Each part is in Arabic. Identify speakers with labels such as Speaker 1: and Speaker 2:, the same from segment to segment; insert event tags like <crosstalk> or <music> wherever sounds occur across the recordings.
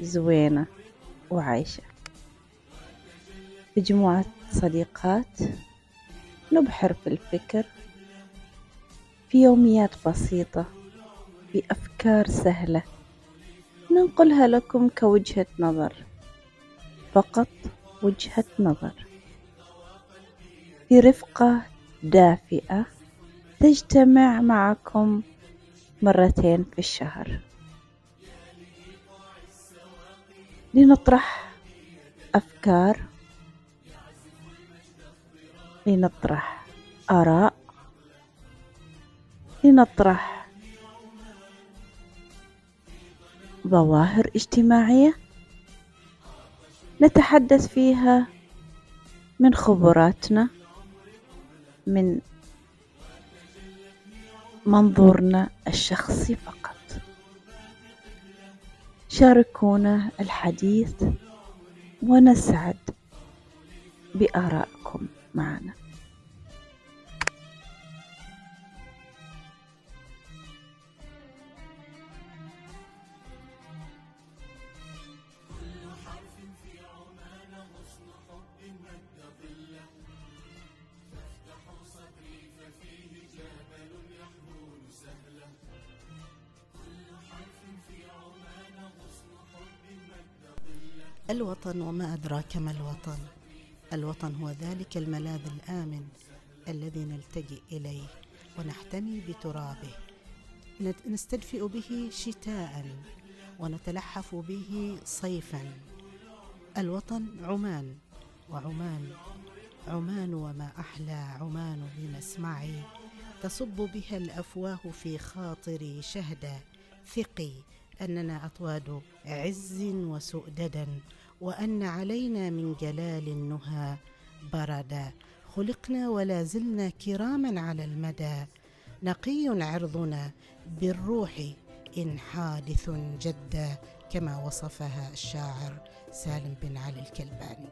Speaker 1: زوينة وعايشة. مجموعة صديقات نبحر في الفكر في يوميات بسيطة بأفكار سهلة ننقلها لكم كوجهة نظر فقط وجهة نظر. برفقة دافئة تجتمع معكم مرتين في الشهر. لنطرح أفكار لنطرح آراء لنطرح ظواهر اجتماعية نتحدث فيها من خبراتنا من منظورنا الشخصي فقط. شاركونا الحديث ونسعد بآرائكم معنا.
Speaker 2: الوطن وما أدراك ما الوطن. الوطن هو ذلك الملاذ الآمن الذي نلتجئ إليه ونحتمي بترابه. نستدفئ به شتاء ونتلحف به صيفا. الوطن عمان وعمان عمان وما أحلى عمان بمسمعي. تصب بها الأفواه في خاطري شهدا. ثقي أننا أطواد عز وسؤددا. وأن علينا من جلال النهى. بردا خلقنا ولا زلنا كراما على المدى. نقي عرضنا بالروح إن حادث جدا كما وصفها الشاعر سالم بن علي الكلباني.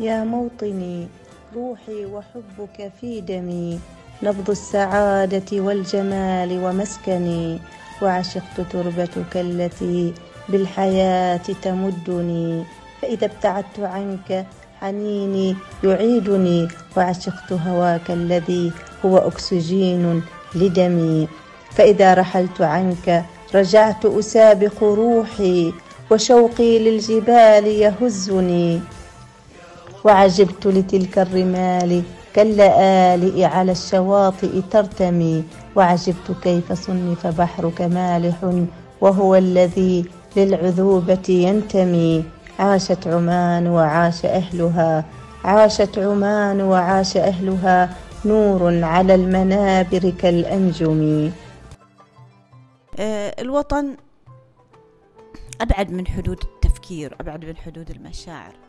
Speaker 3: يا موطني روحي وحبك في دمي. نبض السعادة والجمال ومسكني وعشقت تربتك التي بالحياة تمدني. فإذا ابتعدت عنك حنيني يعيدني. وعشقت هواك الذي هو أكسجين لدمي. فإذا رحلت عنك رجعت أسابق روحي. وشوقي للجبال يهزني. وعجبت لتلك الرمال كاللآلئ على الشواطئ ترتمي وعجبت كيف صنف بحرك مالح وهو الذي للعذوبة ينتمي. عاشت عمان وعاش أهلها عاشت عمان وعاش أهلها نور على المنابر كالأنجم.
Speaker 1: آه، الوطن أبعد من حدود التفكير أبعد من حدود المشاعر.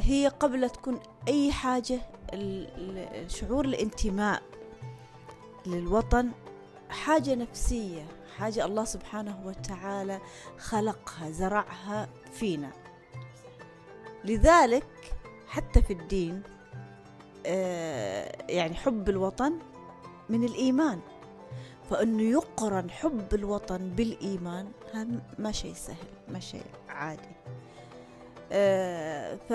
Speaker 1: هي قبل تكون أي حاجة شعور الانتماء للوطن حاجة نفسية حاجة الله سبحانه وتعالى خلقها زرعها فينا. لذلك حتى في الدين آه، يعني حب الوطن من الإيمان. فإنه يقرن حب الوطن بالإيمان هذا ما شيء سهل ما شيء عادي. آه، ف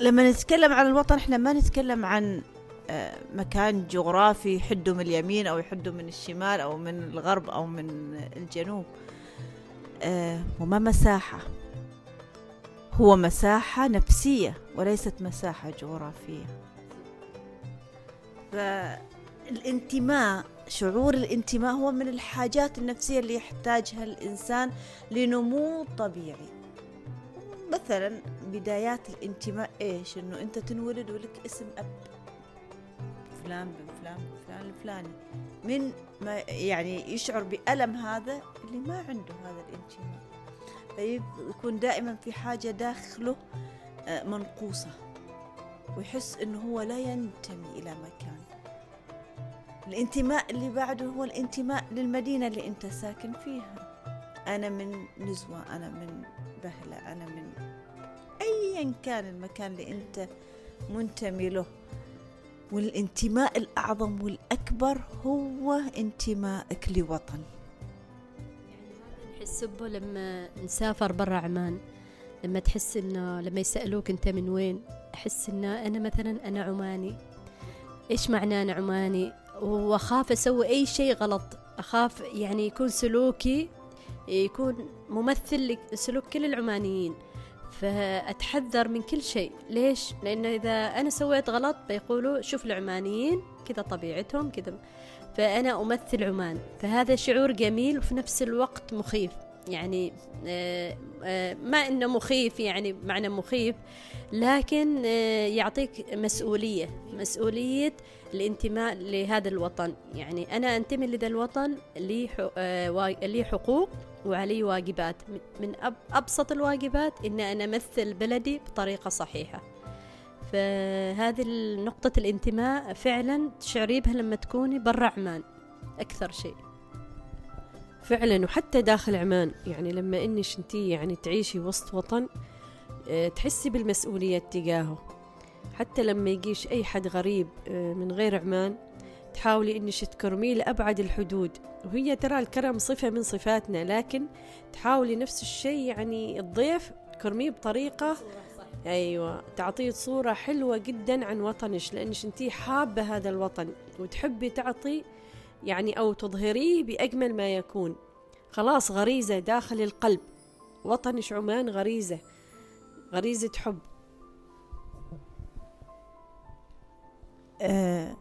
Speaker 1: لما نتكلم عن الوطن إحنا ما نتكلم عن آه، مكان جغرافي يحده من اليمين أو يحده من الشمال أو من الغرب أو من الجنوب. آه، وما مساحة. هو مساحة نفسية وليست مساحة جغرافية. فالانتماء شعور الانتماء هو من الحاجات النفسية اللي يحتاجها الإنسان لنمو طبيعي. مثلا بدايات الانتماء إيش؟ إنه أنت تنولد ولك اسم أب. فلان بن فلان بن فلان الفلاني من ما يعني يشعر بألم هذا اللي ما عنده هذا الانتماء. فيكون دائما في حاجة داخله آه، منقوصة. ويحس إنه هو لا ينتمي إلى مكان. الانتماء اللي بعده هو الانتماء للمدينة اللي أنت ساكن فيها. أنا من نزوة أنا من بهلة أنا من ايا كان المكان اللي أنت منتمي له. والانتماء الأعظم والأكبر هو انتمائك لوطن.
Speaker 4: نحس به لما نسافر برا عمان لما تحس إنه لما يسألوك أنت من وين أحس انه أنا مثلا أنا عماني. إيش معنى أنا عماني؟ وأخاف أسوي أي شيء غلط. أخاف يعني يكون سلوكي يكون ممثل لسلوك كل العمانيين. فأتحذر من كل شيء. ليش؟ لأن إذا أنا سويت غلط بيقولوا شوف العمانيين كذا طبيعتهم كذا. فأنا أمثل عمان. فهذا شعور جميل وفي نفس الوقت مخيف. يعني آه، آه، ما إنه مخيف يعني معنى مخيف لكن آه، يعطيك مسؤولية مسؤولية الانتماء لهذا الوطن. يعني أنا أنتمي لذا الوطن لي حقوق وعلي واجبات. من أبسط الواجبات إن أنا أمثل بلدي بطريقة صحيحة. فهذه نقطة الانتماء فعلا تشعري بها لما تكوني برا عمان أكثر شيء.
Speaker 5: فعلا وحتى داخل عمان. يعني لما انش انتي يعني تعيشي وسط وطن آه، تحسي بالمسؤولية تجاهه. حتى لما يجيش أي حد غريب آه، من غير عمان تحاولي انك تكرميه لأبعد الحدود. وهي ترى الكرم صفة من صفاتنا لكن تحاولي نفس الشيء يعني الضيف تكرميه بطريقة أيوه تعطيه صورة حلوة جدا عن وطنش لانش انتي حابة هذا الوطن وتحبي تعطي يعني أو تظهريه بأجمل ما يكون. خلاص غريزة داخل القلب. وطنش عمان غريزة غريزة حب.
Speaker 6: آه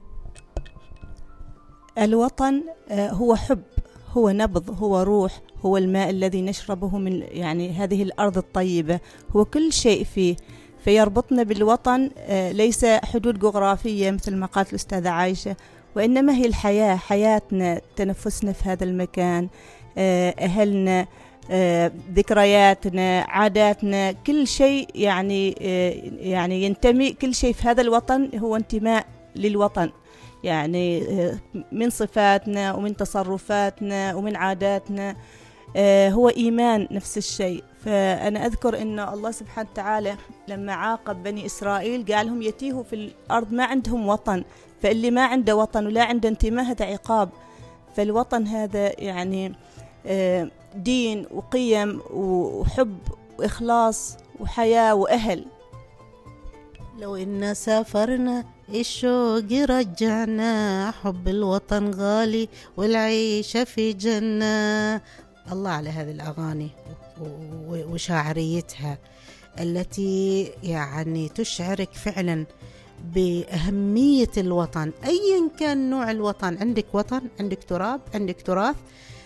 Speaker 6: الوطن آه هو حب هو نبض هو روح هو الماء الذي نشربه من يعني هذه الأرض الطيبة. هو كل شيء فيه. فيربطنا بالوطن آه ليس حدود جغرافية مثل ما قالت الأستاذة عايشة. وإنما هي الحياة حياتنا تنفسنا في هذا المكان آه أهلنا آه ذكرياتنا عاداتنا كل شيء يعني آه يعني ينتمي كل شيء في هذا الوطن هو انتماء للوطن. يعني من صفاتنا ومن تصرفاتنا ومن عاداتنا هو إيمان نفس الشيء. فأنا أذكر أن الله سبحانه وتعالى لما عاقب بني إسرائيل قال لهم يتيهوا في الأرض ما عندهم وطن. فاللي ما عنده وطن ولا عنده انتماء هذا عقاب. فالوطن هذا يعني آه، دين وقيم وحب وإخلاص وحياة وأهل.
Speaker 2: لو إنا سافرنا الشوق رجعنا حب الوطن غالي والعيشة في جنة. الله على هذه الأغاني وشاعريتها التي يعني تشعرك فعلا. بأهمية الوطن. أيا كان نوع الوطن عندك وطن عندك تراب عندك تراث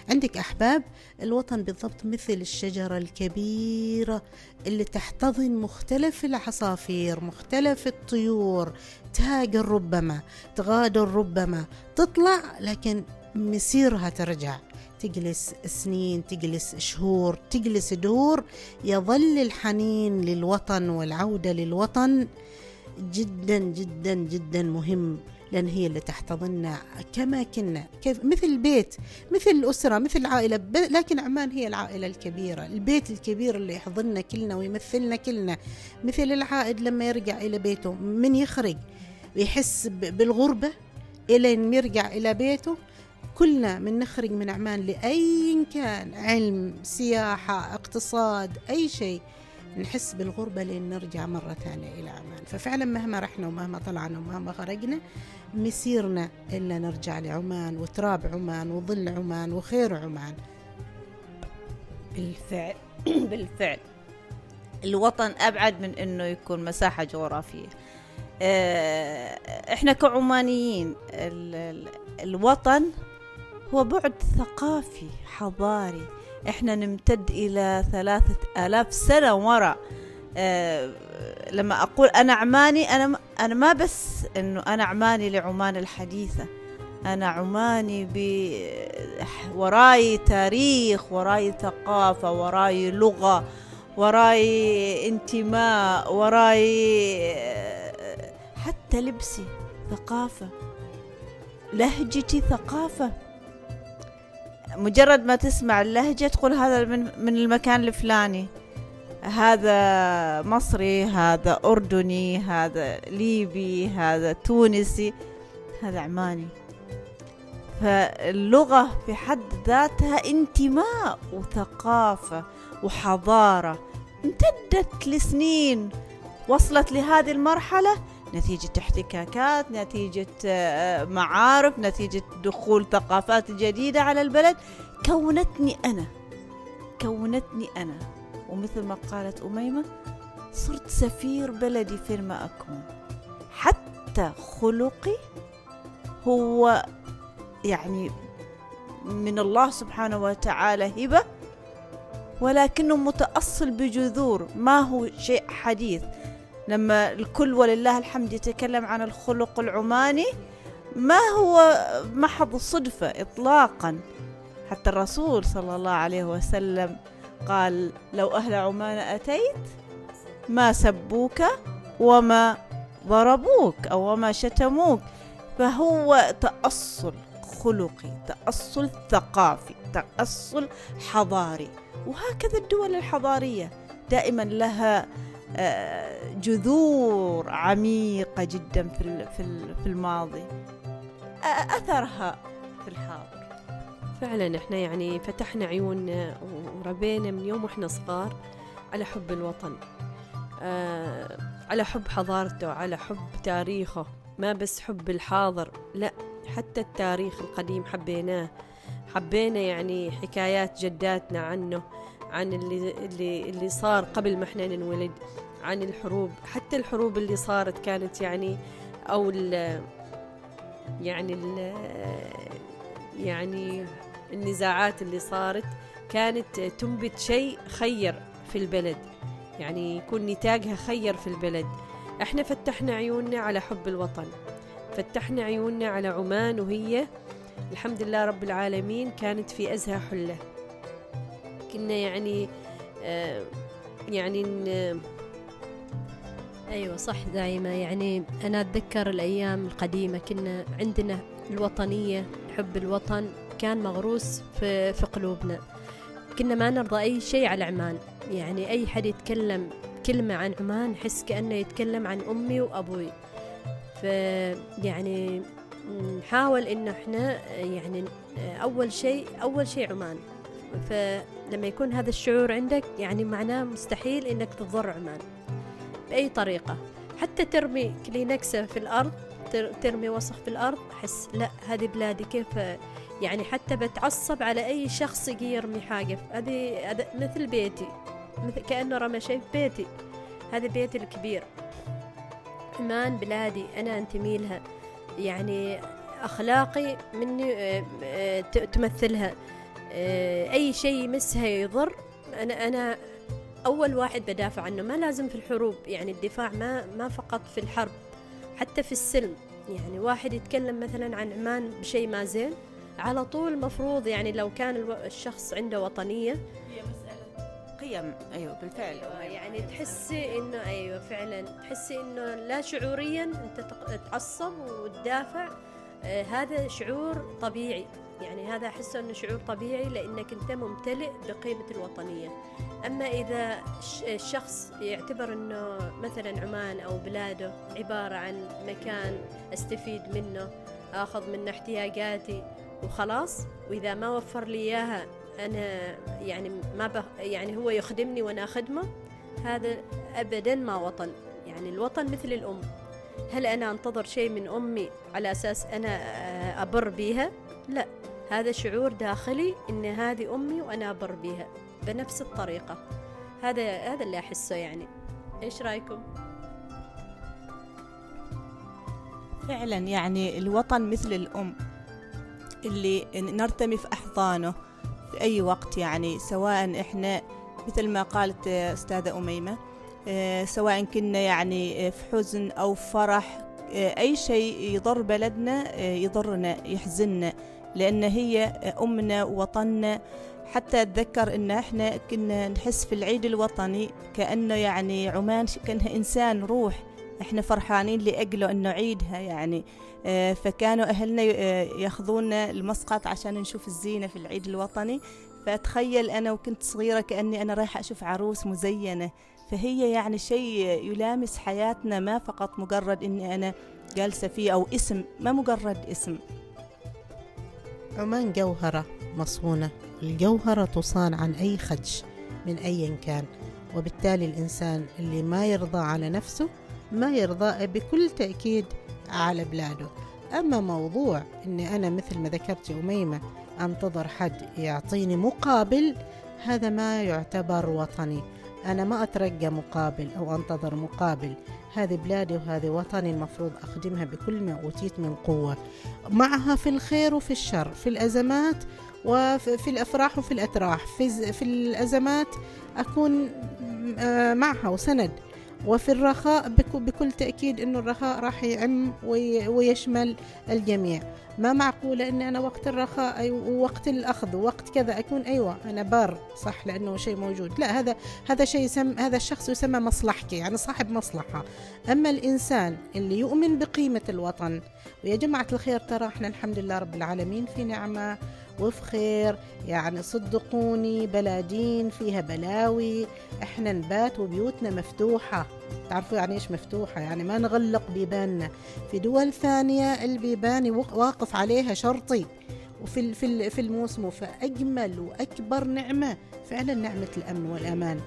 Speaker 2: عندك أحباب الوطن بالضبط مثل الشجرة الكبيرة اللي تحتضن مختلف العصافير مختلف الطيور تهاجر ربما تغادر ربما تطلع لكن مسيرها ترجع. تجلس سنين تجلس شهور تجلس دور يظل الحنين للوطن والعودة للوطن جدا جدا جدا مهم لأن هي اللي تحتضننا كما كنا. كيف؟ مثل البيت مثل الأسرة مثل العائلة لكن عمان هي العائلة الكبيرة. البيت الكبير اللي يحضننا كلنا ويمثلنا كلنا. مثل العائد لما يرجع إلى بيته. من يخرج؟ ويحس بالغربة. إلى يرجع إلى بيته. كلنا من نخرج من عمان لأي كان. علم سياحة اقتصاد أي شيء. نحس بالغربة لين نرجع مرة ثانية إلى عمان ففعلا مهما رحنا ومهما طلعنا ومهما خرجنا مسيرنا إلا نرجع لعمان وتراب عمان وظل عمان وخير عمان.
Speaker 1: بالفعل <clears throat> بالفعل. الوطن أبعد من أنه يكون مساحة جغرافية. آه، إحنا كعمانيين الوطن هو بعد ثقافي حضاري إحنا نمتد إلى ثلاثة آلاف سنة وراء آه، لما أقول أنا عماني أنا أنا ما بس إنه أنا عماني لعمان الحديثة أنا عماني ب وراي تاريخ وراي ثقافة وراي لغة وراي انتماء وراي حتى لبسي ثقافة لهجتي ثقافة. مجرد ما تسمع اللهجة تقول هذا من من المكان الفلاني. هذا مصري هذا أردني هذا ليبي هذا تونسي هذا عماني. فاللغة في حد ذاتها انتماء وثقافة وحضارة. امتدت لسنين وصلت لهذه المرحلة نتيجة احتكاكات نتيجة آه، معارف نتيجة دخول ثقافات جديدة على البلد. كونتني أنا كونتني أنا. ومثل ما قالت أميمة صرت سفير بلدي فين ما أكون حتى خلقي هو يعني من الله سبحانه وتعالى هبة ولكنه متأصل بجذور. ما هو شيء حديث. لما الكل ولله الحمد يتكلم عن الخلق العماني ما هو محض صدفة إطلاقا؟ حتى الرسول صلى الله عليه وسلم قال لو أهل عمان أتيت ما سبوك وما ضربوك أو وما شتموك. فهو تأصل خلقي تأصل ثقافي تأصل حضاري. وهكذا الدول الحضارية دائما لها جذور عميقة جدا في في في الماضي. أثرها في الحاضر.
Speaker 5: فعلا إحنا يعني فتحنا عيوننا وربينا من يوم وإحنا صغار على حب الوطن. على حب حضارته على حب تاريخه. ما بس حب الحاضر لا حتى التاريخ القديم حبيناه. حبينا يعني حكايات جداتنا عنه. عن اللي اللي اللي صار قبل ما إحنا ننولد عن الحروب حتى الحروب اللي صارت كانت يعني أو ال يعني ال يعني النزاعات اللي صارت كانت تنبت شيء خير في البلد يعني يكون نتاجها خير في البلد. إحنا فتحنا عيوننا على حب الوطن فتحنا عيوننا على عمان وهي الحمد لله رب العالمين كانت في أزهى حلة. كنا يعني آه يعني
Speaker 4: أيوه صح دايما. يعني أنا أتذكر الأيام القديمة كنا عندنا الوطنية حب الوطن كان مغروس في في قلوبنا. كنا ما نرضى أي شيء على عمان. يعني أي حد يتكلم كلمة عن عمان نحس كأنه يتكلم عن أمي وأبوي. ف يعني نحاول انه إحنا يعني أول شيء أول شيء عمان. فلما يكون هذا الشعور عندك يعني معناه مستحيل إنك تضر عمان. بأي طريقة. حتى ترمي كلينكسة في الأرض تر- ترمي وسخ في الأرض أحس لا هذه بلادي كيف يعني حتى بتعصب على أي شخص يجي يرمي حاجة. هذه مثل بيتي. مثل كأنه رمى شيء في بيتي. هذا بيتي الكبير. عمان بلادي أنا أنتمي لها. يعني أخلاقي مني آه، آه، تمثلها. آه، أي شيء يمسها يضر. أنا أنا أول واحد بدافع عنه. ما لازم في الحروب يعني الدفاع ما ما فقط في الحرب حتى في السلم. يعني واحد يتكلم مثلا عن عمان بشيء ما زين على طول مفروض يعني لو كان الشخص عنده وطنية.
Speaker 1: هي مسألة قيم. أيوة بالفعل.
Speaker 4: أيوة يعني تحسي انه أيوه فعلا. تحسي إنه لا شعوريا أنت تق- تعصب وتدافع. آه هذا شعور طبيعي. يعني هذا أحسه إنه شعور طبيعي لأنك أنت ممتلئ بقيمة الوطنية. أما إذا ش- الشخص يعتبر إنه مثلا عمان أو بلاده عبارة عن مكان أستفيد منه آخذ منه احتياجاتي وخلاص وإذا ما وفر لي إياها أنا يعني ما بخ يعني هو يخدمني وأنا أخدمه هذا ابدا ما وطن. يعني الوطن مثل الأم. هل أنا أنتظر شيء من أمي على أساس أنا آه، أبر بيها؟ لا. هذا شعور داخلي إن هذه أمي وأنا أبر بيها بنفس الطريقة. هذا هذا اللي أحسه يعني. إيش رأيكم؟
Speaker 6: فعلا يعني الوطن مثل الأم اللي نرتمي في أحضانه في أي وقت يعني سواء إحنا مثل ما قالت أستاذة أميمة آه، سواء كنا يعني آه، في حزن أو فرح آه، أي شيء يضر بلدنا يضرنا يحزننا. لأن هي أمنا ووطننا حتى أتذكر إن إحنا كنا نحس في العيد الوطني كأنه يعني عمان كأنها إنسان روح. إحنا فرحانين لأجله إنه عيدها يعني. آه، فكانوا أهلنا آه، يأخذونا المسقط عشان نشوف الزينة في العيد الوطني. فأتخيل أنا وكنت صغيرة كأني أنا رايحة أشوف عروس مزينة. فهي يعني شيء يلامس حياتنا ما فقط مجرد إني أنا جالسة فيه أو اسم ما مجرد اسم.
Speaker 2: عمان جوهرة مصونة الجوهرة تصان عن أي خدش من أيا كان وبالتالي الإنسان اللي ما يرضى على نفسه ما يرضى بكل تأكيد على بلاده. أما موضوع أني أنا مثل ما ذكرت أميمة أنتظر حد يعطيني مقابل هذا ما يعتبر وطني. أنا ما أترجى مقابل أو أنتظر مقابل. هذه بلادي وهذه وطني المفروض أخدمها بكل ما أوتيت من قوة. معها في الخير وفي الشر في الأزمات وفي الأفراح وفي الأتراح في, في الأزمات أكون آه، معها وسند. وفي الرخاء بك- بكل تأكيد أنه الرخاء راح يعم وي- ويشمل الجميع. ما معقولة أن أنا وقت الرخاء ووقت الأخذ ووقت كذا أكون أيوة أنا بار صح لأنه شيء موجود. لا هذا هذا شيء يسمى هذا الشخص يسمى مصلحتي يعني صاحب مصلحة. أما الإنسان اللي يؤمن بقيمة الوطن ويا جماعة الخير ترى إحنا الحمد لله رب العالمين في نعمة وفي خير يعني صدقوني بلادين فيها بلاوي. إحنا نبات وبيوتنا مفتوحة. تعرفوا يعني إيش مفتوحة؟ يعني ما نغلق بيباننا. في دول ثانية البيبان واقف عليها شرطي. وفي في في الموسم فأجمل وأكبر نعمة فعلا نعمة الأمن والأمان.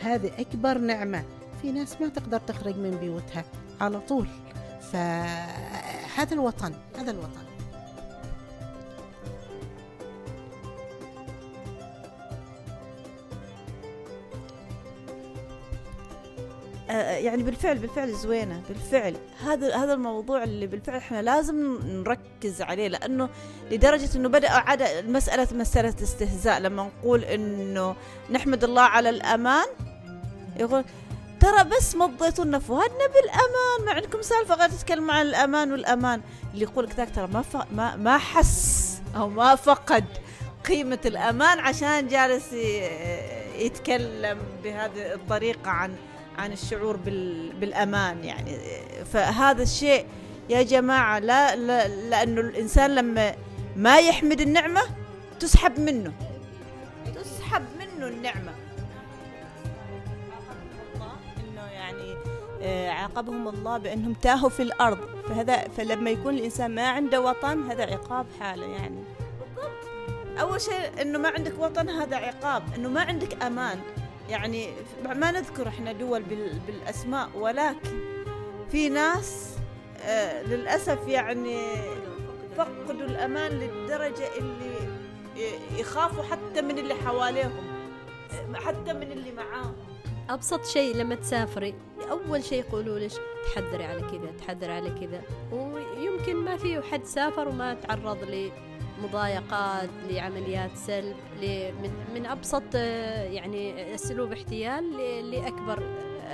Speaker 2: هذه أكبر نعمة. في ناس ما تقدر تخرج من بيوتها على طول. فهذا الوطن هذا الوطن.
Speaker 1: يعني بالفعل بالفعل زوينة بالفعل. هذا هذا الموضوع اللي بالفعل إحنا لازم نركز عليه لأنه لدرجة إنه بدأ عاد المسألة مسألة استهزاء. لما نقول إنه نحمد الله على الأمان يقول ترى بس مضيتوا لنا فؤادنا بالامان ما عندكم سالفة غير تتكلم عن الأمان والأمان. اللي يقول لك ذاك ترى ما ف... ما ما حس أو ما فقد قيمة الأمان عشان جالس يتكلم بهذه الطريقة عن عن الشعور بال بالأمان يعني. فهذا الشيء يا جماعة لا, لا لأنه الإنسان لما ما يحمد النعمة تسحب منه. تسحب منه
Speaker 6: النعمة. يعني آه، عاقبهم الله بأنهم تاهوا في الأرض. فهذا فلما يكون الإنسان ما عنده وطن هذا عقاب حاله يعني.
Speaker 1: أول شيء إنه ما عندك وطن هذا عقاب. إنه ما عندك أمان. يعني ما نذكر إحنا دول بال- بالأسماء ولكن في ناس آه للأسف يعني فقدوا الأمان للدرجة اللي يخافوا حتى من اللي حواليهم حتى من اللي معاهم.
Speaker 4: أبسط شيء لما تسافري أول شيء يقولوا لك تحذري على كذا تحذري على كذا. ويمكن ما في حد سافر وما تعرض لمضايقات لعمليات سلب من من أبسط آه، يعني أسلوب احتيال ل- لأكبر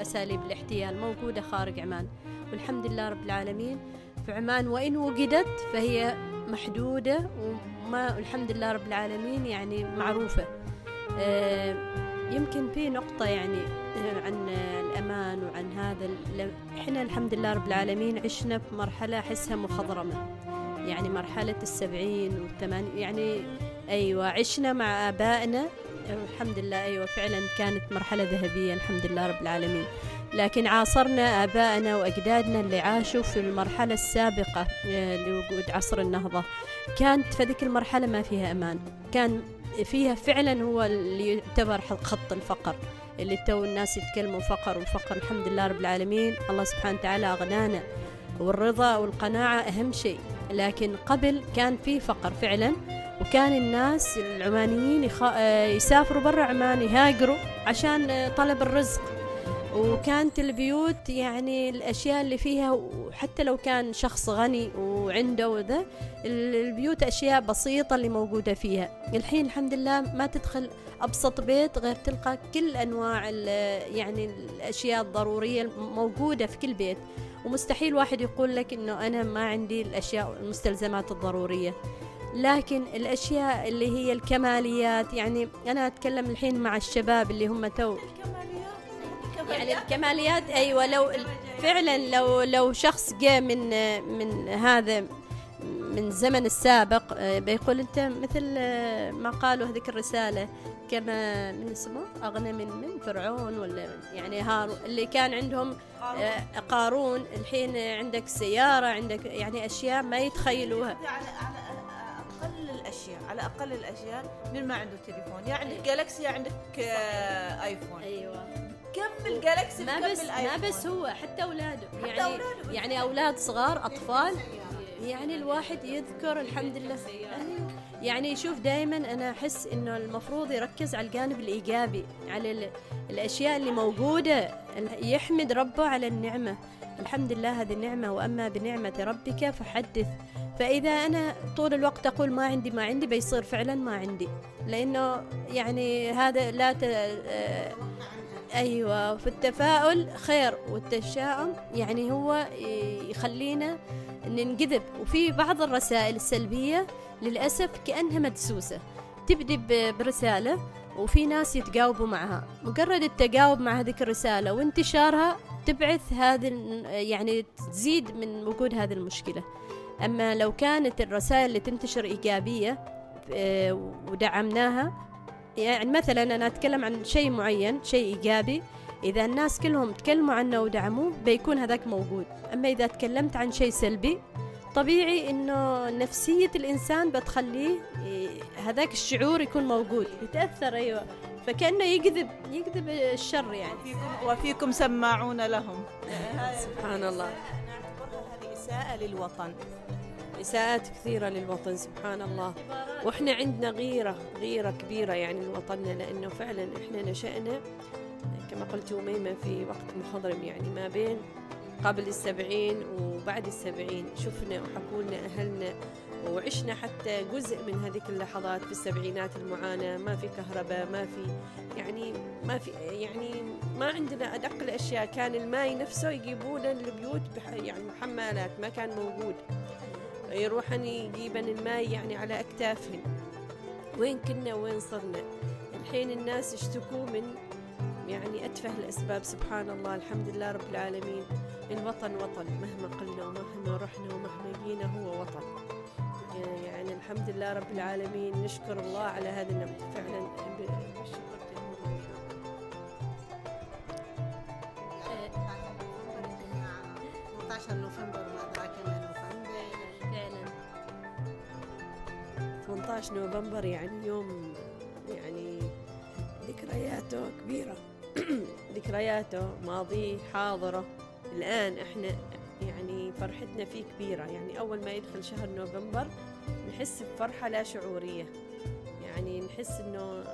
Speaker 4: أساليب الاحتيال موجودة خارج عمان. والحمد لله رب العالمين في عمان وإن وجدت فهي محدودة وما الحمد لله رب العالمين يعني معروفة. آه، يمكن في نقطة يعني آه، عن الأمان وعن هذا إحنا الحمد لله رب العالمين عشنا في مرحلة أحسها مخضرمة. يعني مرحلة السبعين والثمانين يعني أيوة عشنا مع آبائنا. الحمد لله أيوة فعلا كانت مرحلة ذهبية الحمد لله رب العالمين. لكن عاصرنا آبائنا وأجدادنا اللي عاشوا في المرحلة السابقة آه، لوجود عصر النهضة. كانت في ذيك المرحلة ما فيها أمان. كان فيها فعلا هو اللي يعتبر خط الفقر اللي تو الناس يتكلموا فقر وفقر. الحمد لله رب العالمين. الله سبحانه وتعالى أغنانا. والرضا والقناعة أهم شيء. لكن قبل كان في فقر فعلا وكان الناس العمانيين يخ... آه، يسافروا برا عمان يهاجروا عشان آه، طلب الرزق. وكانت البيوت يعني الأشياء اللي فيها وحتى لو كان شخص غني وعنده وذا ال- البيوت أشياء بسيطة اللي موجودة فيها. الحين الحمد لله ما تدخل أبسط بيت غير تلقى كل أنواع يعني الأشياء الضرورية موجودة في كل بيت. ومستحيل واحد يقول لك إنه أنا ما عندي الأشياء المستلزمات الضرورية. لكن الأشياء اللي هي الكماليات يعني أنا أتكلم الحين مع الشباب اللي هم تو يعني الكماليات؟ أيوه لو فعلا لو لو شخص جاء من من هذا من زمن السابق آه، بيقول أنت مثل آه، ما قالوا هذيك الرسالة كما من اسمه؟ أغنى من من فرعون ولا من- يعني هارون اللي كان عندهم آه، قارون الحين عندك سيارة عندك يعني أشياء ما يتخيلوها.
Speaker 1: على على أقل الأشياء على أقل الأشياء من ما عنده تليفون. يا عندك جالكسي يا عندك ايفون
Speaker 4: أيوه.
Speaker 1: كم الجالكسي
Speaker 4: ما بس ما. بس هو حتى أولاده.
Speaker 1: حتى
Speaker 4: يعني
Speaker 1: أولاده.
Speaker 4: يعني أولاد صغار أطفال. يعني الواحد يذكر الحمد لله. يعني يشوف دائما أنا أحس إنه المفروض يركز على الجانب الإيجابي على ال- الأشياء اللي موجودة يحمد ربه على النعمة. الحمد لله هذه النعمة وأما بنعمة ربك فحدث. فإذا أنا طول الوقت أقول ما عندي ما عندي بيصير فعلا ما عندي. لأنه يعني هذا لا ت... آه، أيوه في التفاؤل خير والتشاؤم يعني هو يخلينا ننجذب وفي بعض الرسائل السلبية للأسف كأنها مدسوسة. تبدي ب- برسالة وفي ناس يتجاوبوا معها. مجرد التجاوب مع هذيك الرسالة وانتشارها تبعث هذه ال- يعني تزيد من وجود هذه المشكلة. أما لو كانت الرسائل اللي تنتشر إيجابية آه، ودعمناها يعني مثلا أنا أتكلم عن شيء معين شيء إيجابي إذا الناس كلهم تكلموا عنه ودعموه بيكون هذاك موجود. أما إذا تكلمت عن شيء سلبي طبيعي إنه نفسية الإنسان بتخليه إيه، هذاك الشعور يكون موجود يتأثر أيوه. فكأنه يجذب يجذب الشر يعني.
Speaker 1: وفيكم, وفيكم سماعون لهم.
Speaker 5: سبحان الله.
Speaker 6: نعتبرها هذه إساءة للوطن.
Speaker 5: إساءات كثيرة للوطن سبحان الله. وإحنا عندنا غيرة غيرة كبيرة يعني لوطننا لأنه فعلا إحنا نشأنا كما قلت أميمة في وقت مخضرم يعني ما بين قبل السبعين وبعد السبعين. شفنا وحكوا لنا أهلنا وعشنا حتى جزء من هذيك اللحظات في السبعينات المعاناة. ما في كهرباء ما في يعني ما في يعني ما عندنا أدق الأشياء. كان الماي نفسه يجيبونه للبيوت بح يعني محمالات ما كان موجود. يروحن يجيبن الماء يعني على أكتافهن. وين كنا وين صرنا؟ الحين الناس يشتكوا من يعني أتفه الأسباب. سبحان الله الحمد لله رب العالمين. الوطن وطن مهما قلنا ومهما رحنا ومهما جينا هو وطن. يعني الحمد لله رب العالمين. نشكر الله على هذا النعمة فعلا بالشكر تدوم.
Speaker 2: 18 نوفمبر ما أدراك ما نوفمبر.
Speaker 4: فعلا
Speaker 5: 18 نوفمبر يعني يوم يعني ذكرياته كبيرة. <clears throat> ذكرياته ماضيه حاضرة. الآن إحنا يعني فرحتنا فيه كبيرة. يعني أول ما يدخل شهر نوفمبر نحس بفرحة لا شعورية. يعني نحس إنه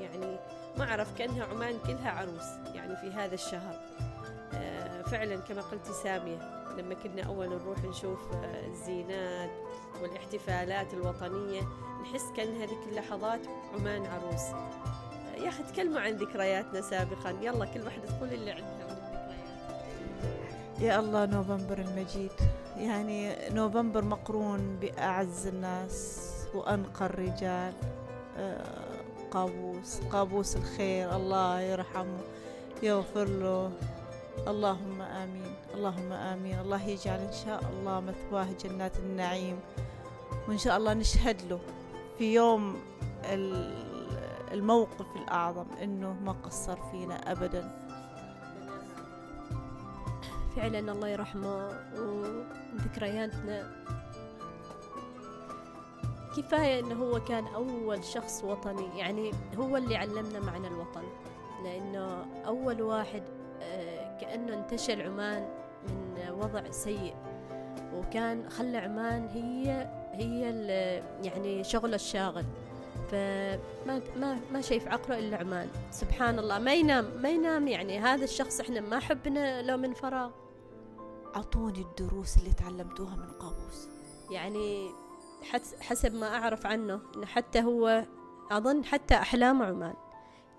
Speaker 5: يعني ما أعرف كأنها عمان كلها عروس يعني في هذا الشهر. آه، فعلا كما قلتي سامية لما كنا أول نروح نشوف آه، الزينات والاحتفالات الوطنية نحس كأن هذيك اللحظات عمان عروس. يا أخي تكلموا عن ذكرياتنا سابقا. يلا كل واحدة تقول اللي عندها من الذكريات.
Speaker 1: يا الله نوفمبر المجيد. يعني نوفمبر مقرون بأعز الناس وأنقى الرجال. آه، قابوس قابوس الخير. الله يرحمه يغفر له. اللهم آمين اللهم آمين. الله يجعل إن شاء الله مثواه جنات النعيم. وإن شاء الله نشهد له في يوم الموقف الأعظم إنه ما قصر فينا أبداً.
Speaker 4: فعلا الله يرحمه وذكرياتنا. كفاية إنه هو كان أول شخص وطني يعني هو اللي علمنا معنى الوطن. لأنه أول واحد آه، كأنه انتشل عمان من وضع سيء. وكان خلى عمان هي هي يعني شغله الشاغل. فما ما ما شايف عقله إلا عمان. سبحان الله ما ينام ما ينام يعني. هذا الشخص إحنا ما حبنا لو من فراغ.
Speaker 1: أعطوني الدروس اللي تعلمتوها من قابوس
Speaker 4: يعني حس- حسب ما أعرف عنه إنه حتى هو أظن حتى أحلامه عمان.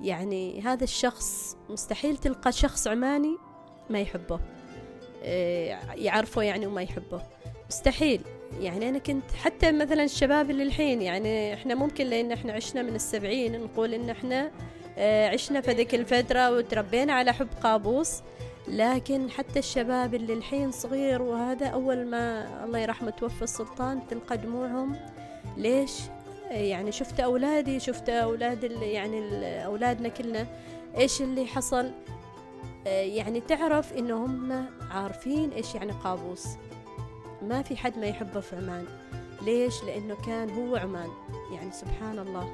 Speaker 4: يعني هذا الشخص مستحيل تلقى شخص عماني ما يحبه. إيه، يعرفه يعني وما يحبه. مستحيل. يعني أنا كنت حتى مثلا الشباب اللي الحين يعني إحنا ممكن لأن إحنا عشنا من السبعين نقول إن إحنا آه، عشنا في ذيك الفترة وتربينا على حب قابوس. لكن حتى الشباب اللي الحين صغير وهذا أول ما الله يرحمه توفى السلطان تلقى دموعهم ليش؟ يعني شفت أولادي شفت أولاد يعني أولادنا كلنا إيش اللي حصل؟ آه، يعني تعرف إنه هم عارفين إيش يعني قابوس. ما في حد ما يحبه في عمان. ليش؟ لأنه كان هو عمان. يعني سبحان الله.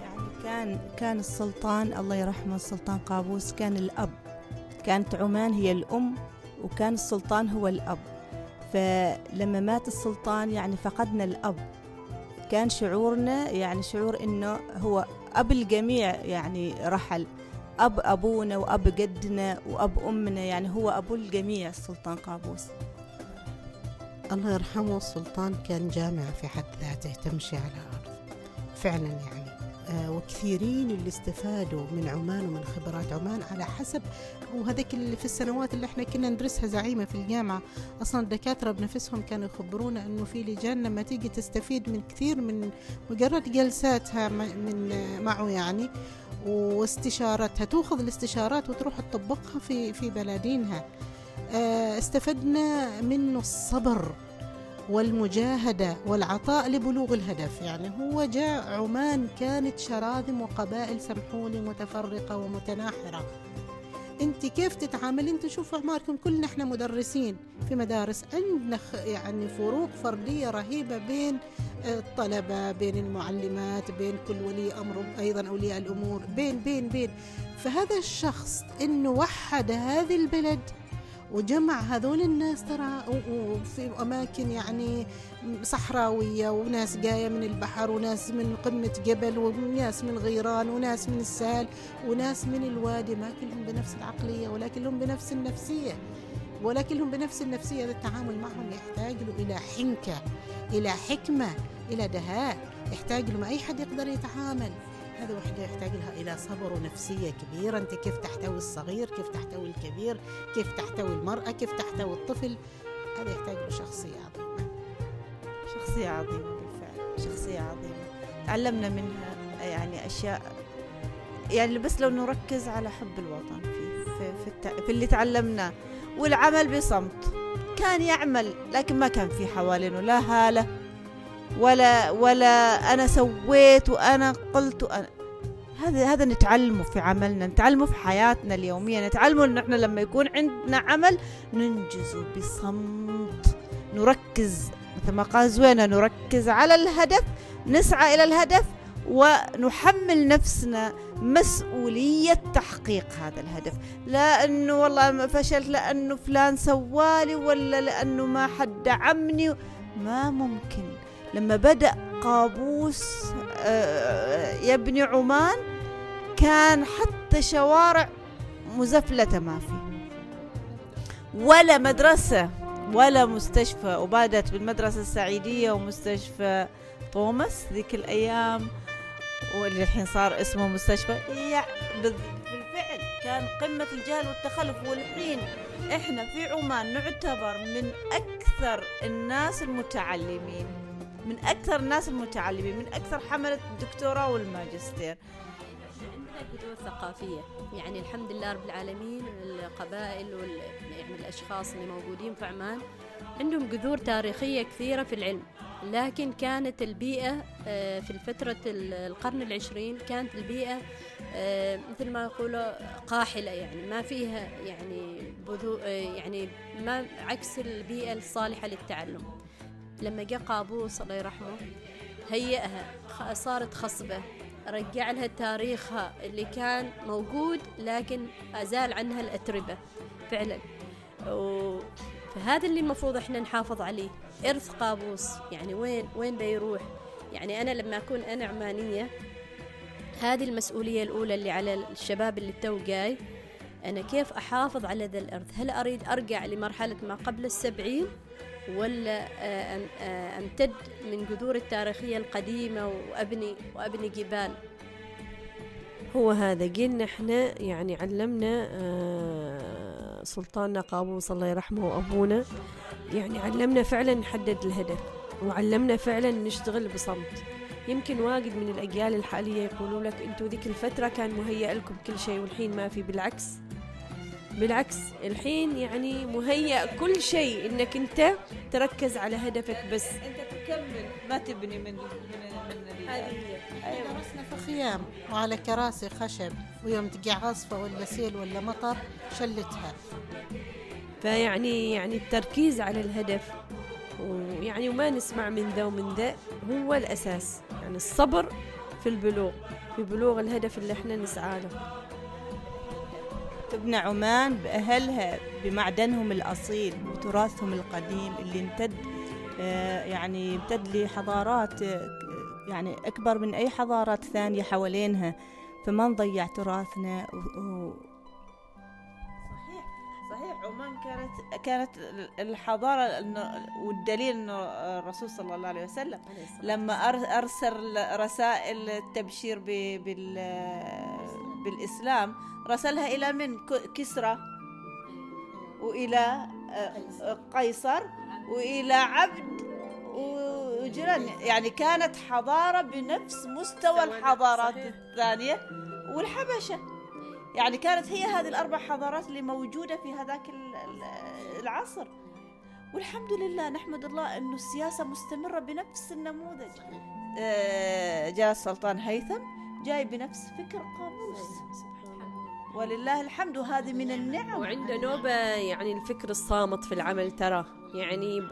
Speaker 6: يعني كان كان السلطان الله يرحمه السلطان قابوس كان الأب. كانت عمان هي الأم وكان السلطان هو الأب. فلما مات السلطان يعني فقدنا الأب. كان شعورنا يعني شعور إنه هو أب الجميع يعني رحل. أب أبونا وأب جدنا وأب أمنا يعني هو أبو الجميع السلطان قابوس.
Speaker 2: الله يرحمه السلطان كان جامع في حد ذاته تمشي على الأرض فعلا يعني. آه وكثيرين اللي استفادوا من عمان ومن خبرات عمان على حسب وهذيك اللي في السنوات اللي إحنا كنا ندرسها زعيمة في الجامعة. أصلا الدكاترة بنفسهم كانوا يخبرونا أنه في لجان لما تيجي تستفيد من كثير من مجرد جلساتها من معه يعني واستشارتها. تأخذ الاستشارات وتروح تطبقها في في بلادينها استفدنا منه الصبر والمجاهدة والعطاء لبلوغ الهدف. يعني هو جاء عمان كانت شراذم وقبائل سمحولي متفرقة ومتناحرة. انت كيف تتعامل؟ انت شوفوا أعماركم كلنا إحنا مدرسين في مدارس. عندنا يعني فروق فردية رهيبة بين آه، الطلبة بين المعلمات بين كل ولي أمر أيضا أولياء الأمور بين بين بين. فهذا الشخص إنه وحد هذه البلد وجمع هذول الناس ترى وفي أماكن يعني صحراوية وناس جاية من البحر وناس من قمة جبل وناس من غيران وناس من السهل وناس من الوادي. ما كلهم بنفس العقلية ولكنهم بنفس النفسية. ولكنهم بنفس النفسية. هذا التعامل معهم يحتاج له إلى حنكة إلى حكمة إلى دهاء. يحتاج له. ما أي حد يقدر يتعامل. هذا وحدة يحتاج لها إلى صبر ونفسية كبيرة. أنت كيف تحتوي الصغير؟ كيف تحتوي الكبير؟ كيف تحتوي المرأة؟ كيف تحتوي الطفل؟ هذا يحتاج له شخصيه عظيمة.
Speaker 1: شخصية عظيمة بالفعل شخصية عظيمة. تعلمنا منها يعني أشياء يعني بس لو نركز على حب الوطن في في, في, الت... في اللي تعلمناه والعمل بصمت. كان يعمل لكن ما كان في حوالينه لا هالة ولا ولا أنا سويت وأنا قلت وأنا هذا هذا نتعلمه في عملنا نتعلمه في حياتنا اليومية نتعلمه إن إحنا لما يكون عندنا عمل ننجزه بصمت نركز مثل ما قال زوينة نركز على الهدف نسعى إلى الهدف ونحمل نفسنا مسؤولية تحقيق هذا الهدف. لا أنه والله فشلت لأنه فلان سوالي ولا لأنه ما حد دعمني ما ممكن. لما بدأ قابوس آه، يبني عمان كان حتى شوارع مزفلتة ما في. ولا مدرسة ولا مستشفى. وبادت بالمدرسة السعيدية ومستشفى توماس ذيك الأيام واللي الحين صار اسمه مستشفى. بالفعل كان قمة الجهل والتخلف. والحين إحنا في عمان نعتبر من أكثر الناس المتعلمين. من أكثر الناس المتعلمين من أكثر حملة الدكتوراه والماجستير.
Speaker 4: جذور ثقافية. يعني الحمد لله رب العالمين القبائل وال يعني الأشخاص اللي موجودين في عمان عندهم جذور تاريخية كثيرة في العلم. لكن كانت البيئة آه، في الفترة ال- القرن العشرين كانت البيئة آه، مثل ما يقولوا قاحلة. يعني ما فيها يعني بذو آه، يعني ما عكس البيئة الصالحة للتعلم. لما جاء قابوس الله يرحمه هيئها صارت خصبة. رجع لها تاريخها اللي كان موجود لكن أزال عنها الأتربة فعلا. و... فهذا اللي المفروض إحنا نحافظ عليه. إرث قابوس يعني وين وين بيروح؟ يعني أنا لما أكون أنا عمانية هذه المسؤولية الأولى اللي على الشباب اللي تو جاي أنا كيف أحافظ على ذا الأرض هل أريد أرجع لمرحلة ما قبل السبعين؟ ولا آه، آه، أمتد من جذور التاريخية القديمة وأبني وأبني جبال.
Speaker 5: هو هذا. قلنا إحنا يعني علمنا آه، سلطاننا قابوس الله يرحمه وأبونا. يعني علمنا فعلا نحدد الهدف وعلمنا فعلا نشتغل بصمت. يمكن واجد من الأجيال الحالية يقولوا لك أنتوا ذيك الفترة كان مهيأ لكم كل شيء والحين ما في بالعكس. بالعكس الحين يعني مهيأ كل شيء إنك أنت تركز على هدفك بس.
Speaker 1: أنت تكمل ما تبني من من من
Speaker 2: إحنا درسنا في خيام وعلى كراسي خشب ويوم تقع عاصفة ولا سيل ولا مطر شلتها.
Speaker 5: فيعني يعني التركيز على الهدف ويعني وما نسمع من ذا ومن ذا هو الأساس. يعني الصبر في البلوغ في بلوغ الهدف اللي إحنا نسعى له.
Speaker 6: تبنى عمان بأهلها بمعدنهم الأصيل بتراثهم القديم اللي امتد آه، يعني امتد لحضارات آه، يعني أكبر من أي حضارات ثانية حوالينها. فما نضيع تراثنا و-
Speaker 1: صحيح صحيح. عمان كانت كانت الحضارة إنه- والدليل إنه الرسول صلى الله عليه وسلم لما أر- أرسل رسائل التبشير بال بالإسلام رسلها إلى من؟ كسرى. وإلى آه، قيصر. وإلى عبد وجيران. يعني كانت حضارة بنفس مستوى الحضارات
Speaker 5: صحيح.
Speaker 1: الثانية والحبشة. يعني كانت هي هذه الأربع حضارات اللي موجودة في هذاك ال- ال- العصر. والحمد لله نحمد الله انه السياسة مستمرة بنفس النموذج. آه، جاء السلطان هيثم جاي بنفس فكر قابوس. ولله الحمد. وهذه من النعم.
Speaker 5: وعنده نوبة يعني الفكر الصامت في العمل ترى. يعني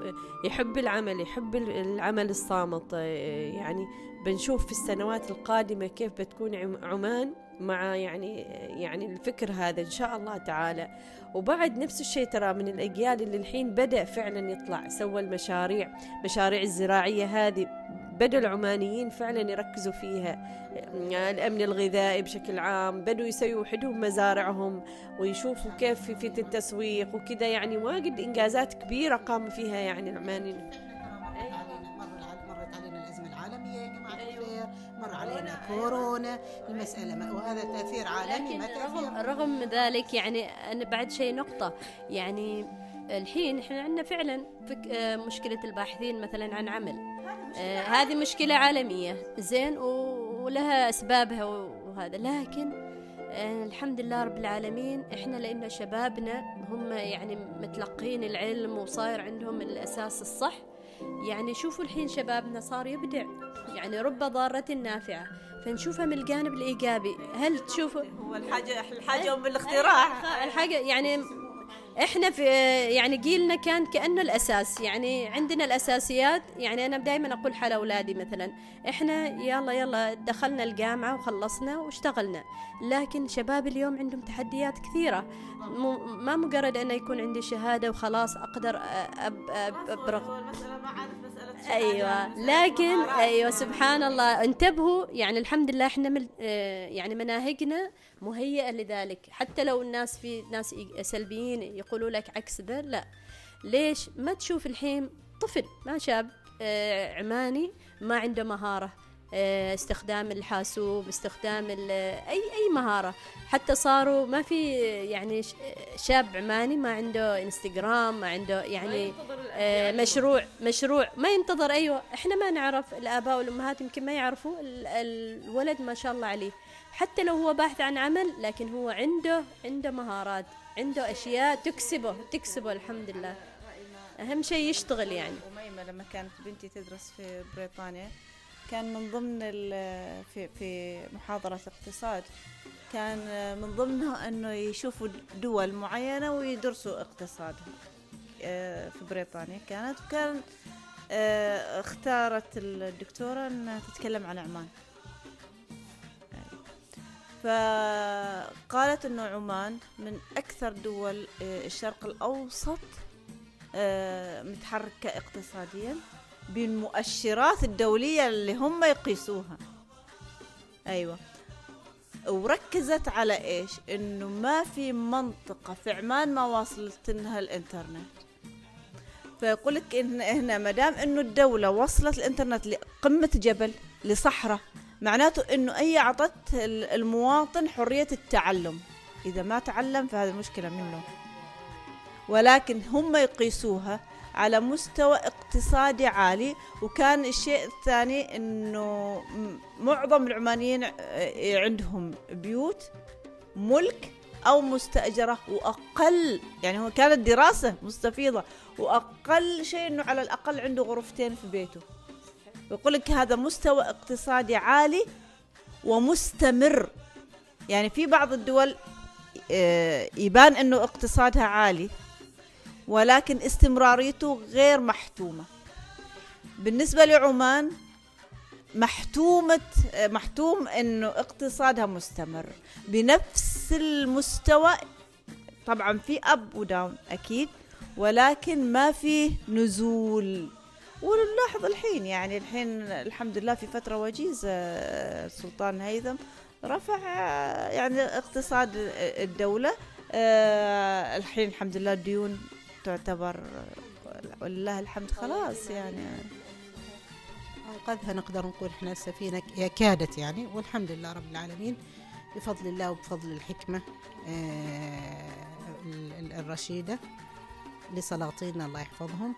Speaker 5: يحب العمل يحب ال- العمل الصامت. يعني بنشوف في السنوات القادمة كيف بتكون عم- عمان مع يعني يعني الفكر هذا إن شاء الله تعالى. وبعد نفس الشيء ترى من الأجيال اللي الحين بدأ فعلا يطلع سوى المشاريع مشاريع الزراعية هذه. بدأوا العمانيين فعلا يركزوا فيها. الأمن الغذائي بشكل عام بدوا يسووا وحدهم مزارعهم ويشوفوا كيف في في التسويق وكذا. يعني واجد إنجازات كبيرة قاموا فيها يعني العمانيين.
Speaker 2: الخير مر علينا كورونا المسألة ما وهذا تأثير عالمي ما
Speaker 4: لكن رغم رغم ذلك يعني أنا بعد شيء نقطة. يعني الحين إحنا عندنا فعلا فك آه، مشكلة الباحثين مثلا عن عمل. آه، هذه مشكلة عالمية. زين و- ولها أسبابها وهذا. لكن آه، الحمد لله رب العالمين إحنا لأن شبابنا هم يعني متلقين العلم وصاير عندهم الأساس الصح. يعني شوفوا الحين شبابنا صار يبدع. يعني رب ضارة نافعة. فنشوفها من الجانب الإيجابي. هل تشوفوا؟
Speaker 1: هو الحاجة الحاجة ام الاختراع.
Speaker 4: الحاجة يعني إحنا في يعني جيلنا كان كأنه الأساس يعني عندنا الأساسيات. يعني أنا دائما أقول حال أولادي مثلا إحنا يلا يلا دخلنا الجامعة وخلصنا واشتغلنا. لكن شباب اليوم عندهم تحديات كثيرة. ما مجرد انه يكون عندي شهادة وخلاص أقدر أ- أب أب ابرق
Speaker 1: المسألة ما عارف مساله
Speaker 4: أيوه. لكن أيوه سبحان الله. انتبهوا يعني الحمد لله إحنا مل آه، يعني مناهجنا مهيئة لذلك. حتى لو الناس في ناس سلبيين يقولوا لك عكس ذا لا. ليش؟ ما تشوف الحين طفل ما شاب آه، عماني ما عنده مهارة. استخدام الحاسوب استخدام اي أي مهارة. حتى صاروا ما في يعني شاب عماني ما عنده إنستغرام ما عنده يعني آه، مشروع مشروع. ما ينتظر أيوه. إحنا ما نعرف الآباء والأمهات يمكن ما يعرفوا ال- الولد ما شاء الله عليه. حتى لو هو باحث عن عمل لكن هو عنده عنده مهارات عنده أشياء تكسبه تكسبه الحمد لله. أهم شيء يشتغل يعني.
Speaker 1: أميمة لما كانت بنتي تدرس في بريطانيا كان من ضمن في في محاضرة اقتصاد كان من ضمنها إنه يشوفوا دول معينة ويدرسوا اقتصادها آه، في بريطانيا كانت. وكان آه، اختارت الدكتورة إنها تتكلم عن عمان. فقالت إنه عمان من أكثر دول آه، الشرق الأوسط متحركة اقتصاديا. بالمؤشرات الدولية اللي هم يقيسوها. أيوة. وركزت على إيش؟ إنه ما في منطقة في عمان ما واصلت لها الإنترنت. فيقول لك إن هنا ما دام إنه الدولة وصلت الإنترنت لقمة جبل لصحراء معناته إنه هي أعطت ال- المواطن حرية التعلم. إذا ما تعلم فهذه المشكلة منه ولكن هم يقيسوها على مستوى اقتصادي عالي وكان الشيء الثاني إنه معظم العمانيين عندهم بيوت ملك أو مستأجرة وأقل يعني هو كانت دراسة مستفيضة وأقل شيء إنه على الأقل عنده غرفتين في بيته. يقول لك هذا مستوى اقتصادي عالي ومستمر. يعني في بعض الدول آه، يبان إنه اقتصادها عالي. ولكن استمراريته غير محتومة. بالنسبة لعمان محتومة محتوم إنه اقتصادها مستمر. بنفس المستوى طبعا في اب وداون أكيد ولكن ما في نزول. ونلاحظ الحين يعني الحين الحمد لله في فترة وجيزة السلطان هيثم رفع يعني اقتصاد الدولة. آه، الحين الحمد لله الديون تعتبر ولله الحمد خلاص يعني.
Speaker 2: أنقذها نقدر نقول إحنا السفينة كادت يعني والحمد لله رب العالمين بفضل الله وبفضل الحكمة آه، ال- ال- الرشيدة لسلاطيننا الله يحفظهم.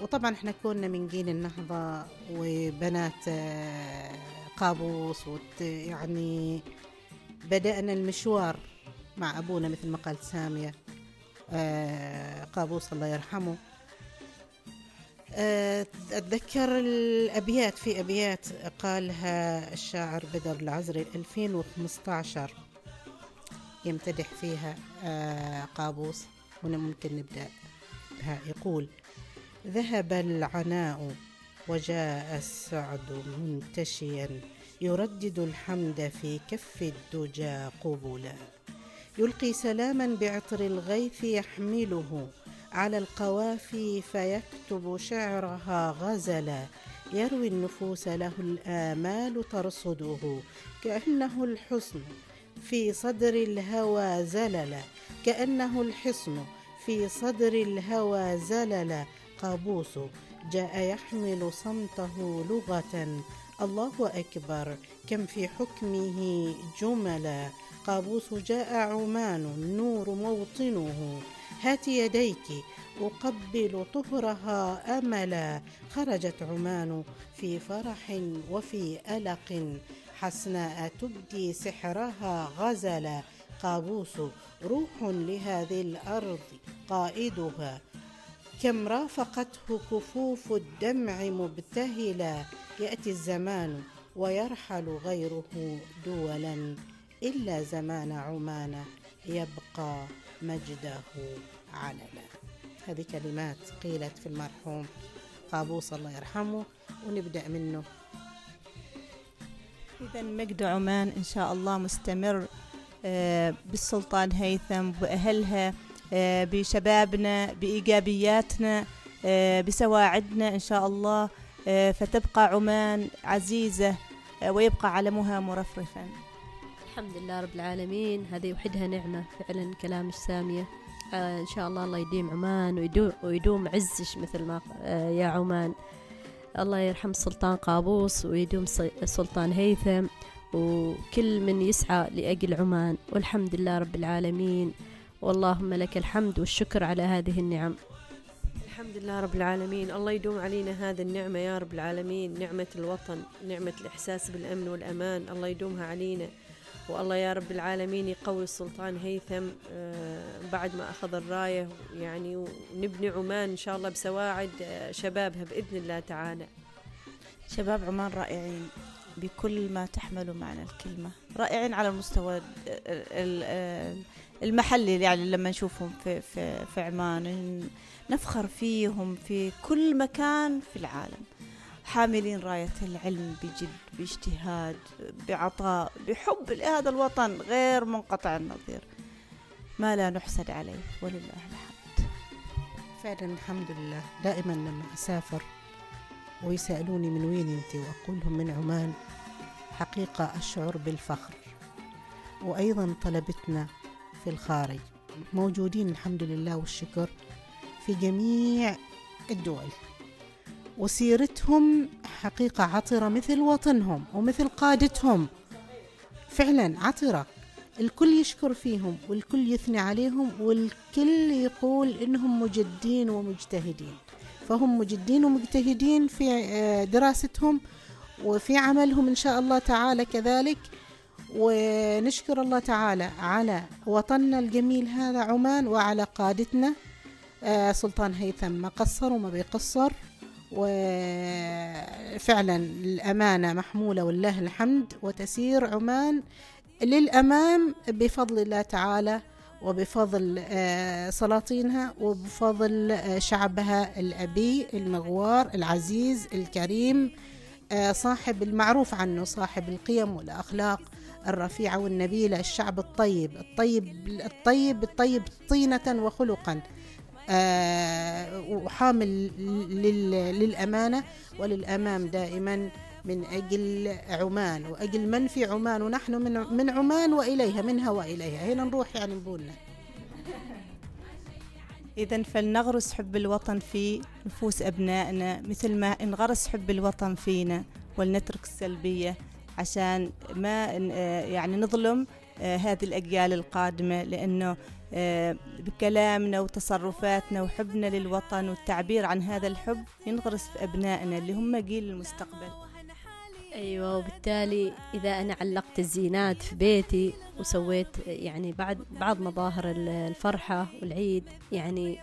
Speaker 2: وطبعا إحنا كنا من جيل النهضة وبنات آه، قابوس يعني بدأنا المشوار مع أبونا مثل ما قالت سامية. قابوس الله يرحمه. آه، أتذكر الأبيات في أبيات قالها الشاعر بدر العزري 2015 يمتدح فيها آه، قابوس هنا ممكن نبدأ بها. يقول ذهب العناء وجاء السعد منتشيا يردد الحمد في كف الدجى قبلا. يلقي سلاما بعطر الغيث يحمله. على القوافي فيكتب شعرها غزلا. يروي النفوس له الآمال ترصده. كأنه الحصن في صدر الهوى زللا كأنه الحصن في صدر الهوى زللا قابوس جاء يحمل صمته لغة. الله أكبر. كم في حكمه جملا. قابوس جاء عمان النور موطنه. هات يديك أقبل طهرها أملا. خرجت عمان في فرح وفي ألق. حسناء تبدي سحرها غزلا. قابوس روح لهذه الأرض قائدها. كم رافقته كفوف الدمع مبتهلا. يأتي الزمان ويرحل غيره دولا. إلا زمان عمان يبقى مجده علنا. هذه كلمات قيلت في المرحوم قابوس الله يرحمه ونبدأ منه.
Speaker 6: إذا مجد عمان إن شاء الله مستمر آه، بالسلطان هيثم بأهلها آه، بشبابنا بإيجابياتنا آه، بسواعدنا إن شاء الله فتبقى عمان عزيزة ويبقى علمها مرفرفا.
Speaker 4: الحمد لله رب العالمين. هذه وحدها نعمة فعلا كلام سامية آه إن شاء الله الله يديم عمان ويدوم, ويدوم عزش مثل ما آه يا عمان. الله يرحم السلطان قابوس ويدوم السلطان هيثم وكل من يسعى لأجل عمان. والحمد لله رب العالمين. واللهم لك الحمد والشكر على هذه النعم.
Speaker 5: الحمد لله رب العالمين. الله يدوم علينا هذا النعمة يا رب العالمين. نعمة الوطن نعمة الإحساس بالأمن والأمان. الله يدومها علينا. والله يا رب العالمين يقوي السلطان هيثم آه، بعد ما أخذ الراية يعني ونبني عمان إن شاء الله بسواعد آه، شبابها بإذن الله تعالى.
Speaker 1: شباب عمان رائعين بكل ما تحمله معنى الكلمة رائعين على المستوى ال- ال- ال- المحلي يعني لما نشوفهم في, في, في عمان نفخر فيهم في كل مكان في العالم. حاملين راية العلم بجد باجتهاد بعطاء بحب لهذا الوطن غير منقطع النظير. ما لا نحسد عليه ولله الحمد.
Speaker 2: فعلا الحمد لله. دائما لما أسافر ويسألوني من وين أنت وأقول لهم من عمان حقيقة أشعر بالفخر. وأيضا طلبتنا في الخارج. موجودين الحمد لله والشكر في جميع الدول. وسيرتهم حقيقة عطرة مثل وطنهم ومثل قادتهم. فعلا عطرة. الكل يشكر فيهم والكل يثني عليهم والكل يقول إنهم مجدين ومجتهدين. فهم مجدين ومجتهدين في آه، دراستهم وفي عملهم إن شاء الله تعالى كذلك. ونشكر الله تعالى على وطننا الجميل هذا عمان وعلى قادتنا آه، سلطان هيثم. ما قصر وما بيقصر. وفعلا الأمانة محمولة والله الحمد وتسير عمان للأمام بفضل الله تعالى وبفضل آه، سلاطينها وبفضل آه، شعبها الأبي المغوار العزيز الكريم آه، صاحب المعروف عنه صاحب القيم والأخلاق الرفيعة والنبيلة الشعب الطيب الطيب الطيب الطيب طينة وخلقا. وحامل لل- للأمانة وللأمام دائما من أجل عمان وأجل من في عمان ونحن من من عمان وإليها منها وإليها هنا نروح يعني نقولنا
Speaker 6: إذا فلنغرس حب الوطن في نفوس أبنائنا مثل ما انغرس حب الوطن فينا ولنترك السلبية عشان ما آه، يعني نظلم آه، هذه الأجيال القادمة لأنه آه، بكلامنا وتصرفاتنا وحبنا للوطن والتعبير عن هذا الحب ينغرس في أبنائنا اللي هم جيل المستقبل.
Speaker 4: أيوه وبالتالي إذا أنا علقت الزينات في بيتي وسويت يعني بعد بعض مظاهر ال- الفرحة والعيد يعني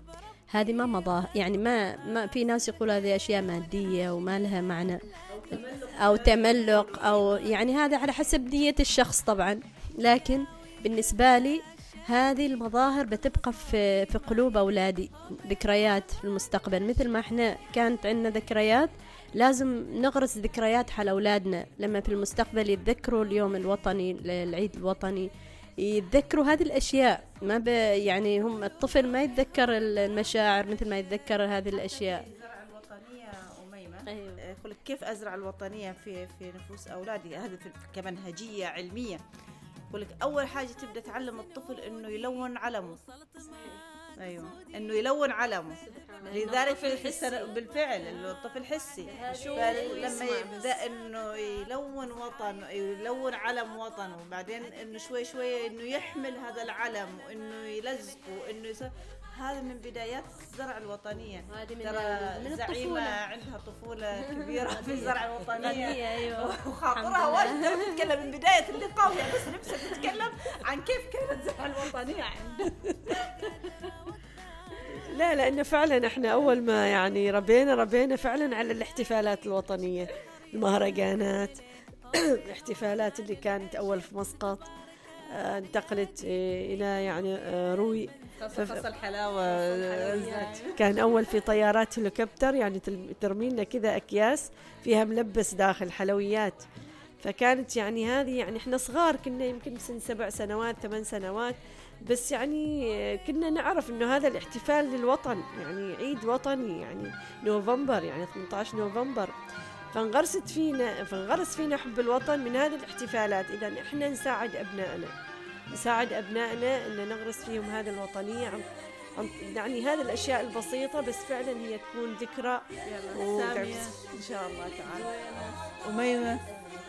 Speaker 4: هذه ما مظاهر يعني ما ما في ناس يقول هذه أشياء مادية وما لها معنى أو تملق أو يعني هذا على حسب نية الشخص طبعا. لكن بالنسبة لي هذه المظاهر بتبقى في في قلوب اولادي ذكريات في المستقبل. مثل ما إحنا كانت عندنا ذكريات لازم نغرس ذكريات حال أولادنا لما في المستقبل يتذكروا اليوم الوطني العيد الوطني. يتذكروا هذه الأشياء. ما ب يعني هم الطفل ما يتذكر المشاعر مثل ما يتذكر هذه
Speaker 1: أميمة.
Speaker 4: أيوة.
Speaker 1: كيف أزرع الوطنية في في نفوس أولادي؟ هذا في- كمنهجية يقول لك أول حاجة تبدأ تعلم الطفل إنه يلون علمه. أيوه. إنه يلون علمه. لذلك في السنة بالفعل الطفل حسي. فلما يبدأ إنه يلون وطن يلون علم وطنه وبعدين إنه شوي شوي إنه يحمل هذا العلم وإنه يلزقه يسوي هذا من بدايات الزرع الوطنية.
Speaker 4: هذه من
Speaker 1: ترى
Speaker 4: من
Speaker 1: زعيمة عندها طفولة <laughs> كبيرة في الزرع الوطنية.
Speaker 4: أيوة.
Speaker 1: وخاطرها. واجد تتكلم من بداية اللقاء وهي بس <laughs> نفسها تتكلم عن كيف كانت الزرع الوطنية عندها <laughs>
Speaker 5: لا لأنه فعلا إحنا أول ما يعني ربينا ربينا فعلا على الاحتفالات الوطنية. المهرجانات <clears throat> الاحتفالات اللي كانت أول في مسقط. انتقلت آه، إلى يعني آه، روي.
Speaker 1: فصل حلاوة
Speaker 5: كان أول في طيارات هليكوبتر يعني ترمي لنا كذا أكياس فيها ملبس داخل حلويات. فكانت يعني هذه يعني إحنا صغار كنا يمكن سن سبع سنوات ثمان سنوات. بس يعني كنا نعرف إنه هذا الاحتفال للوطن يعني عيد وطني يعني نوفمبر يعني 18 نوفمبر. فانغرست فينا فانغرس فينا حب الوطن من هذه الاحتفالات. إذا إحنا نساعد أبنائنا نساعد أبنائنا إن نغرس فيهم هذه الوطنية. عن عن- يعني هذه الأشياء البسيطة بس فعلا هي تكون ذكرى.
Speaker 1: سامية. إن شاء الله تعالى. أميمة.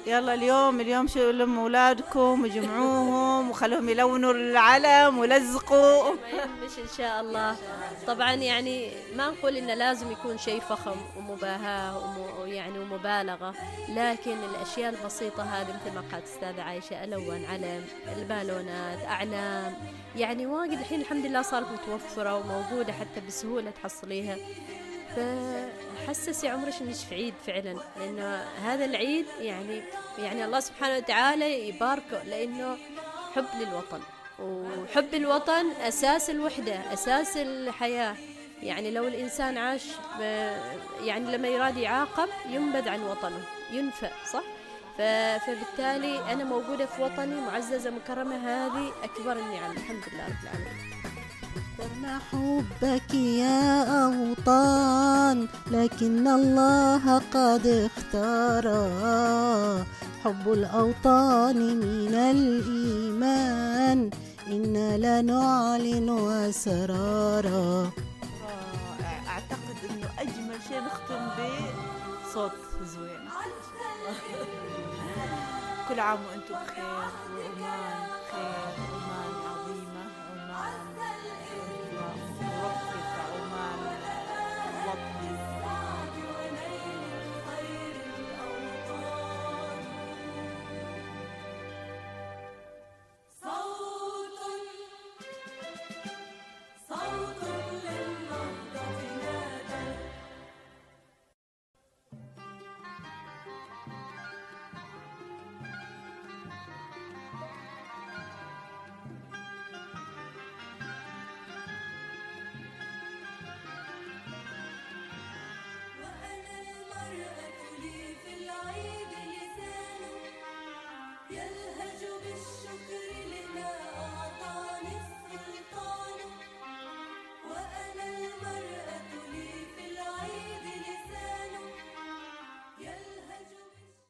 Speaker 1: يلا اليوم اليوم شو لم أولادكم وجمعوهم وخلوهم يلونوا العلم ولزقوا.
Speaker 4: يهمش إن شاء الله. طبعا يعني ما نقول إنه لازم يكون شيء فخم ومباهاة وم- ويعني ومبالغة لكن الأشياء البسيطة هذه مثل ما قالت أستاذة عائشه الون علم البالونات أعلام. يعني واجد الحين الحمد لله صارت متوفرة وموجودة حتى بسهولة تحصليها. فحسسي عمرك إنك في عيد فعلا لأنه هذا العيد يعني يعني الله سبحانه وتعالى يباركه لأنه حب للوطن. وحب الوطن أساس الوحدة أساس الحياة. يعني لو الإنسان عاش يعني لما يراد يعاقب ينبذ عن وطنه ينفى صح؟ فبالتالي أنا موجودة في وطني معززة مكرمة هذه أكبر النعم الحمد لله رب العالمين.
Speaker 2: تم حبك يا أوطان لكن الله قد اختار. حب الأوطان من الإيمان إنا لنعلن أسرارا.
Speaker 1: رائع أعتقد إنه أجمل شيء نختم بصوت زوين. <laughs> كل عام وأنتم بخير. وعمان